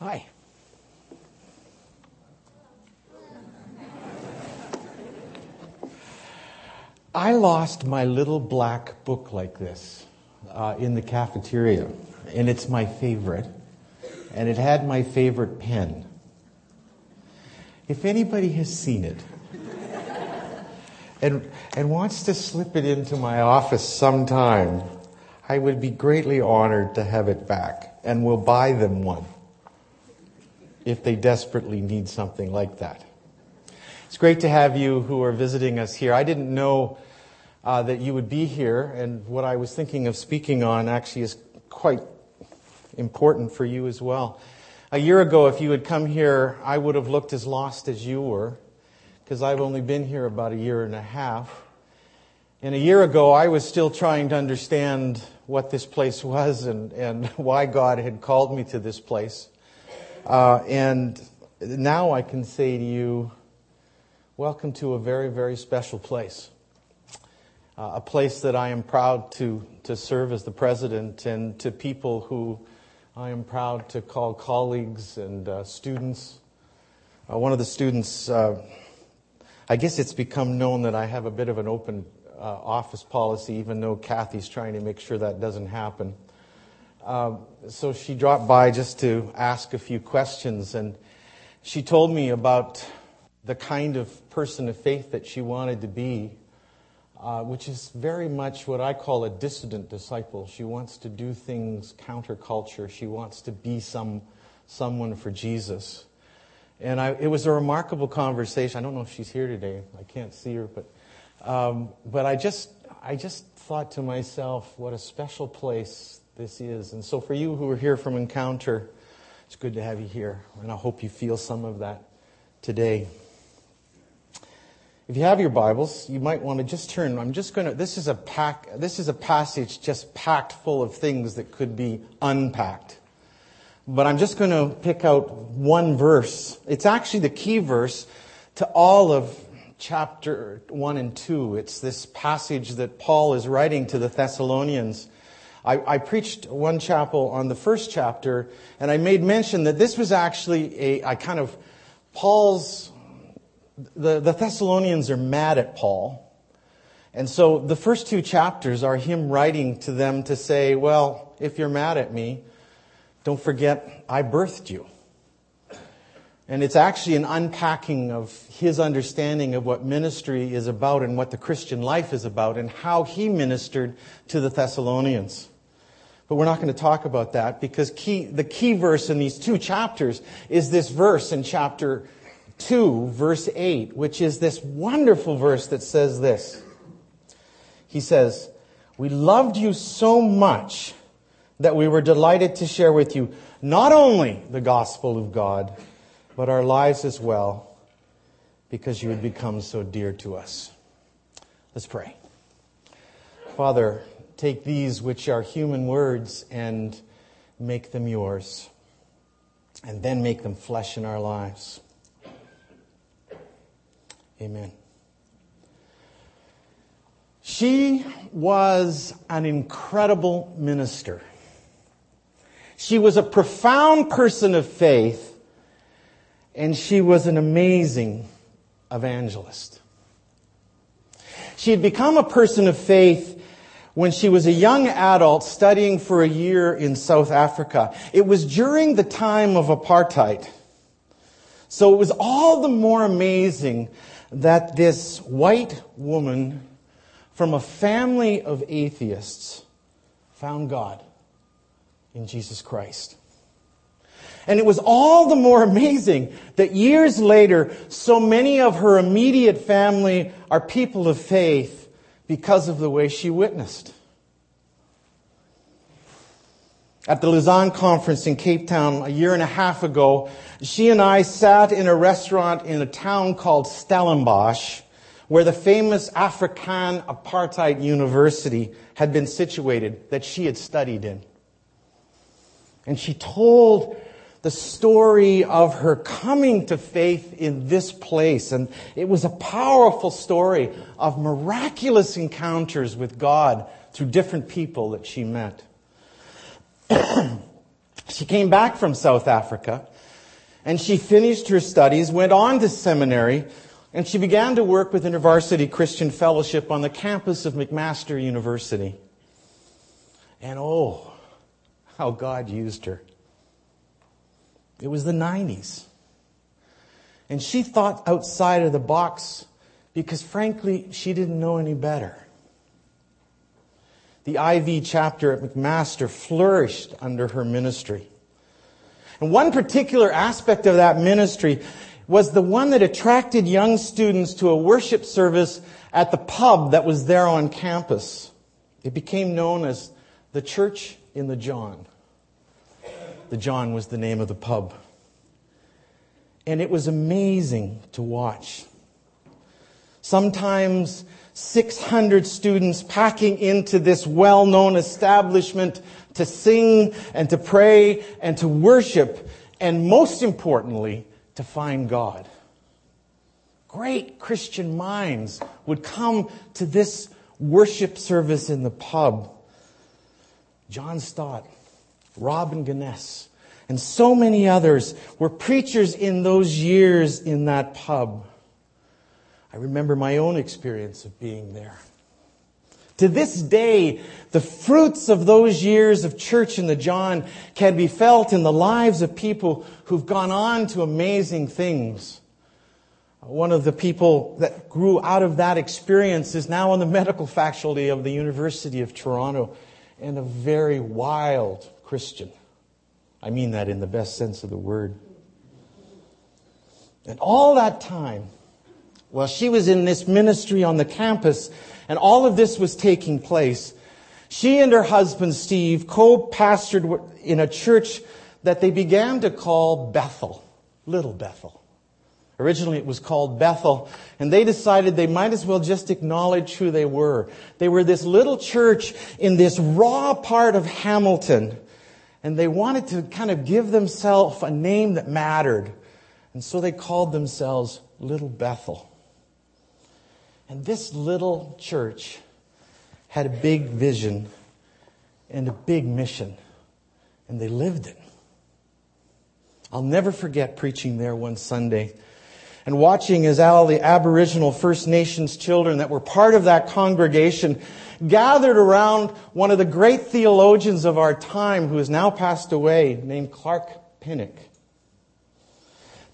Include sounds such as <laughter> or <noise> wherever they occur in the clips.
Hi. I lost my little black book like this uh, in the cafeteria, and it's my favorite, and it had my favorite pen. If anybody has seen it and, and wants to slip it into my office sometime, I would be greatly honored to have it back, and will buy them one if they desperately need something like that. It's great to have you who are visiting us here. I didn't know uh, that you would be here, and what I was thinking of speaking on actually is quite important for you as well. A year ago, if you had come here, I would have looked as lost as you were, because I've only been here about a year and a half. And a year ago, I was still trying to understand what this place was and, and <laughs> why God had called me to this place. Uh, and now I can say to you, welcome to a very, very special place. Uh, a place that I am proud to, to serve as the president and to people who I am proud to call colleagues and uh, students. Uh, one of the students, uh, I guess it's become known that I have a bit of an open uh, office policy, even though Kathy's trying to make sure that doesn't happen. Um, so she dropped by just to ask a few questions, and she told me about the kind of person of faith that she wanted to be, uh, which is very much what I call a dissident disciple. She wants to do things counterculture. She wants to be some someone for Jesus. And I, it was a remarkable conversation. I don't know if she's here today. I can't see her, but um, but I just I just thought to myself, what a special place this is. And so for you who are here from Encounter, it's good to have you here. And I hope you feel some of that today. If you have your Bibles, you might want to just turn. I'm just going to, this is a pack, this is a passage just packed full of things that could be unpacked. But I'm just going to pick out one verse. It's actually the key verse to all of chapter 1 and 2. It's this passage that Paul is writing to the Thessalonians. I, I, preached one chapel on the first chapter, and I made mention that this was actually a, a kind of Paul's. The, the Thessalonians are mad at Paul. And so the first two chapters are him writing to them to say, well, if you're mad at me, don't forget I birthed you. And it's actually an unpacking of his understanding of what ministry is about and what the Christian life is about and how he ministered to the Thessalonians. But we're not going to talk about that because key, the key verse in these two chapters is this verse in chapter 2, verse 8, which is this wonderful verse that says this. He says, We loved you so much that we were delighted to share with you not only the gospel of God, but our lives as well, because you had become so dear to us. Let's pray. Father, take these, which are human words, and make them yours, and then make them flesh in our lives. Amen. She was an incredible minister. She was a profound person of faith, and she was an amazing evangelist. She had become a person of faith when she was a young adult studying for a year in South Africa. It was during the time of apartheid. So it was all the more amazing that this white woman from a family of atheists found God in Jesus Christ. And it was all the more amazing that years later, so many of her immediate family are people of faith because of the way she witnessed. At the Lausanne conference in Cape Town a year and a half ago, she and I sat in a restaurant in a town called Stellenbosch, where the famous Afrikaan Apartheid University had been situated that she had studied in. And she told the story of her coming to faith in this place. And it was a powerful story of miraculous encounters with God through different people that she met. <clears throat> She came back from South Africa and she finished her studies, went on to seminary, and she began to work with InterVarsity Christian Fellowship on the campus of McMaster University. And oh, how God used her. It was the 90s. And she thought outside of the box because, frankly, she didn't know any better. The IV chapter at McMaster flourished under her ministry. And one particular aspect of that ministry was the one that attracted young students to a worship service at the pub that was there on campus. It became known as the Church in the John. The John was the name of the pub. And it was amazing to watch. Sometimes 600 students packing into this well known establishment to sing and to pray and to worship, and most importantly, to find God. Great Christian minds would come to this worship service in the pub. John Stott, Robin Ganes, and so many others were preachers in those years in that pub. I remember my own experience of being there. To this day, the fruits of those years of church in the John can be felt in the lives of people who've gone on to amazing things. One of the people that grew out of that experience is now on the medical faculty of the University of Toronto and a very wild Christian. I mean that in the best sense of the word. And all that time, while she was in this ministry on the campus and all of this was taking place, she and her husband Steve co-pastored in a church that they began to call Bethel, Little Bethel. Originally it was called Bethel, and they decided they might as well just acknowledge who they were. They were this little church in this raw part of Hamilton and they wanted to kind of give themselves a name that mattered. And so they called themselves Little Bethel. And this little church had a big vision and a big mission, and they lived it. I'll never forget preaching there one Sunday and watching as all the Aboriginal First Nations children that were part of that congregation gathered around one of the great theologians of our time who has now passed away, named Clark Pinnock.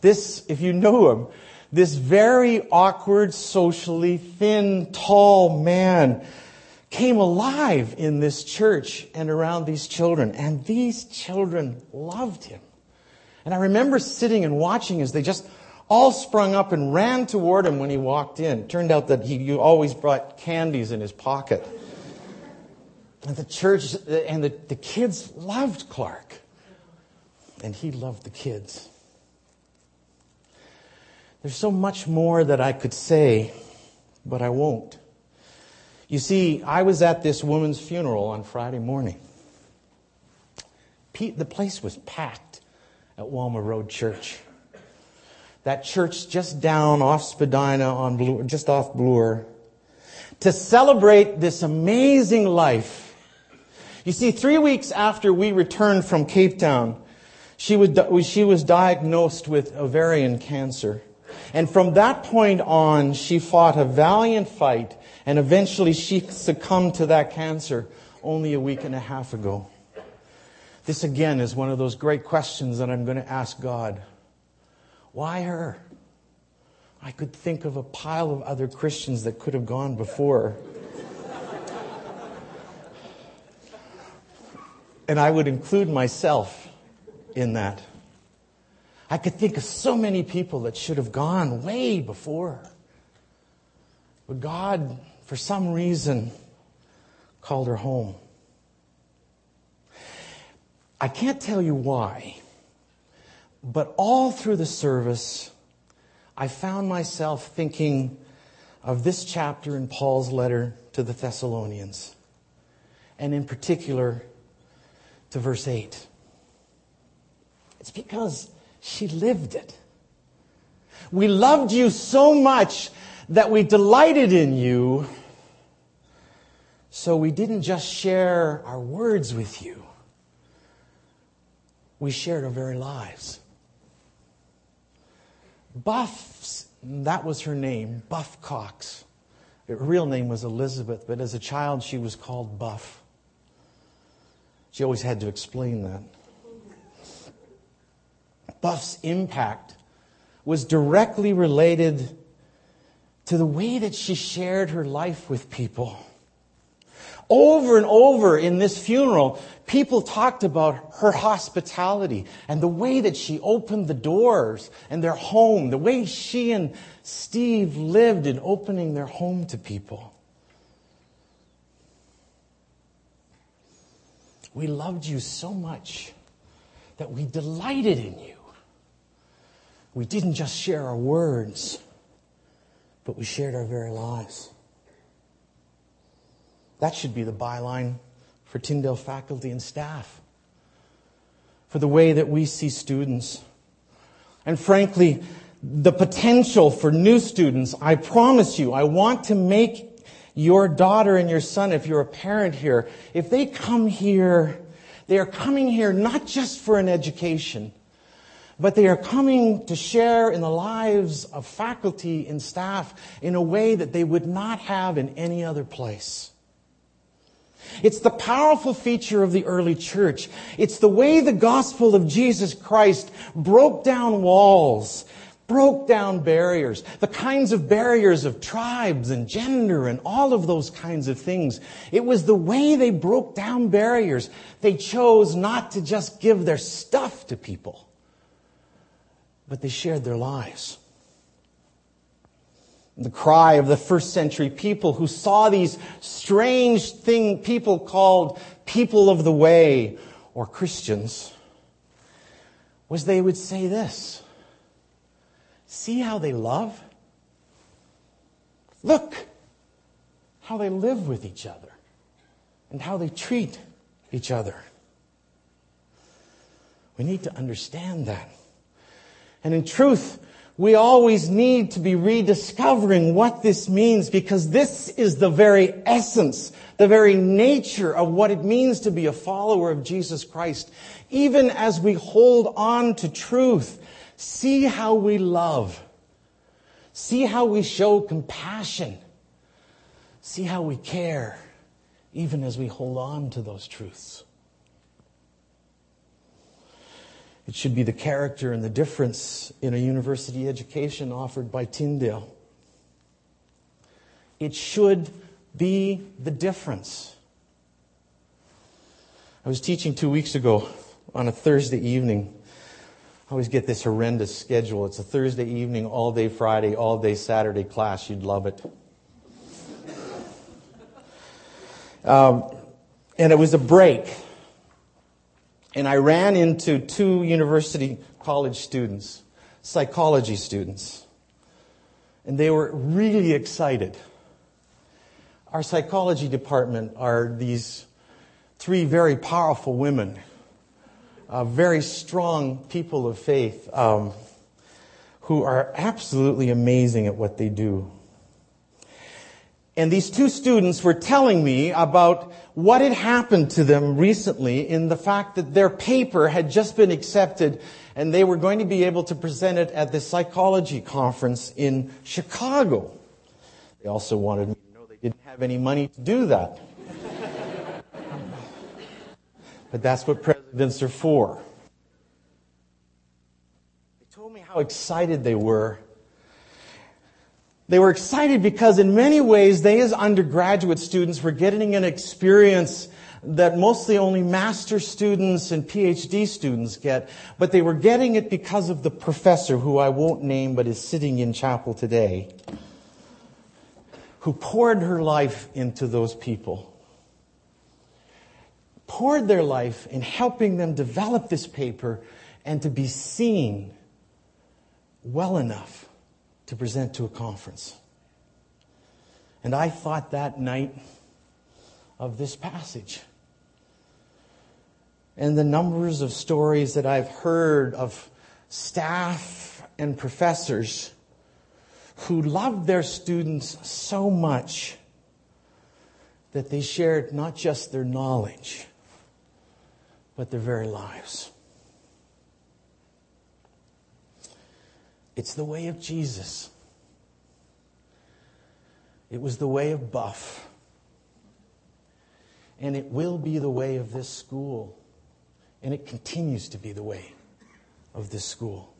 This, if you know him, this very awkward, socially thin, tall man came alive in this church and around these children. And these children loved him. And I remember sitting and watching as they just all sprung up and ran toward him when he walked in. Turned out that he always brought candies in his pocket. And the church and the, the kids loved Clark. And he loved the kids. There's so much more that I could say, but I won't. You see, I was at this woman's funeral on Friday morning. Pete, The place was packed at Walmer Road Church. That church just down off Spadina on Bloor, just off Bloor, to celebrate this amazing life you see, three weeks after we returned from Cape Town, she was, she was diagnosed with ovarian cancer. And from that point on, she fought a valiant fight, and eventually she succumbed to that cancer only a week and a half ago. This again is one of those great questions that I'm going to ask God. Why her? I could think of a pile of other Christians that could have gone before. And I would include myself in that. I could think of so many people that should have gone way before. But God, for some reason, called her home. I can't tell you why, but all through the service, I found myself thinking of this chapter in Paul's letter to the Thessalonians, and in particular, to verse 8. It's because she lived it. We loved you so much that we delighted in you, so we didn't just share our words with you, we shared our very lives. Buff's, that was her name, Buff Cox. Her real name was Elizabeth, but as a child she was called Buff. She always had to explain that. Buff's impact was directly related to the way that she shared her life with people. Over and over in this funeral, people talked about her hospitality and the way that she opened the doors and their home, the way she and Steve lived in opening their home to people. We loved you so much that we delighted in you. We didn't just share our words, but we shared our very lives. That should be the byline for Tyndale faculty and staff, for the way that we see students. And frankly, the potential for new students, I promise you, I want to make your daughter and your son, if you're a parent here, if they come here, they are coming here not just for an education, but they are coming to share in the lives of faculty and staff in a way that they would not have in any other place. It's the powerful feature of the early church. It's the way the gospel of Jesus Christ broke down walls, broke down barriers, the kinds of barriers of tribes and gender and all of those kinds of things. It was the way they broke down barriers. They chose not to just give their stuff to people but they shared their lives. The cry of the first century people who saw these strange thing people called people of the way or Christians was they would say this. See how they love? Look how they live with each other and how they treat each other. We need to understand that. And in truth, we always need to be rediscovering what this means because this is the very essence, the very nature of what it means to be a follower of Jesus Christ. Even as we hold on to truth, see how we love. See how we show compassion. See how we care, even as we hold on to those truths. It should be the character and the difference in a university education offered by Tyndale. It should be the difference. I was teaching two weeks ago on a Thursday evening. I always get this horrendous schedule. It's a Thursday evening, all day Friday, all day Saturday class. You'd love it. Um, and it was a break and I ran into two university college students, psychology students, and they were really excited. Our psychology department are these three very powerful women, uh, very strong people of faith, um, who are absolutely amazing at what they do. And these two students were telling me about what had happened to them recently in the fact that their paper had just been accepted and they were going to be able to present it at the psychology conference in Chicago. They also wanted me to know they didn't have any money to do that. but that's what presidents are for. They told me how excited they were they were excited because in many ways they as undergraduate students were getting an experience that mostly only master students and PhD students get, but they were getting it because of the professor who I won't name but is sitting in chapel today, who poured her life into those people. Poured their life in helping them develop this paper and to be seen well enough to present to a conference. And I thought that night of this passage. And the numbers of stories that I've heard of staff and professors who loved their students so much that they shared not just their knowledge, but their very lives. It's the way of Jesus. It was the way of Buff. And it will be the way of this school. And it continues to be the way of this school.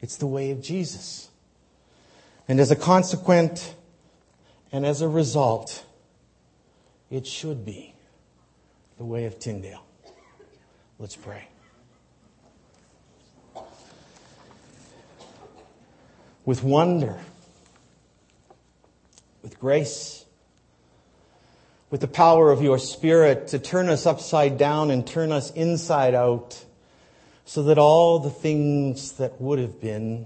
It's the way of Jesus. And as a consequent and as a result, it should be the way of Tyndale. Let's pray. With wonder, with grace, with the power of your Spirit to turn us upside down and turn us inside out, so that all the things that would have been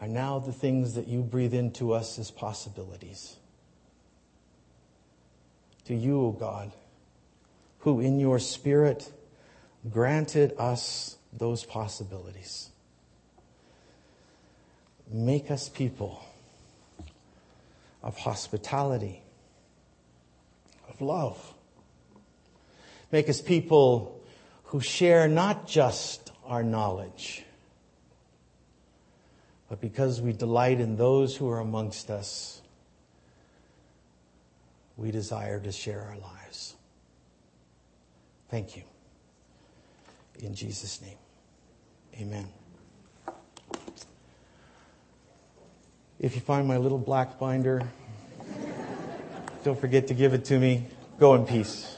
are now the things that you breathe into us as possibilities. To you, O God, who in your Spirit granted us those possibilities. Make us people of hospitality, of love. Make us people who share not just our knowledge, but because we delight in those who are amongst us, we desire to share our lives. Thank you. In Jesus' name, amen. If you find my little black binder, don't forget to give it to me. Go in peace.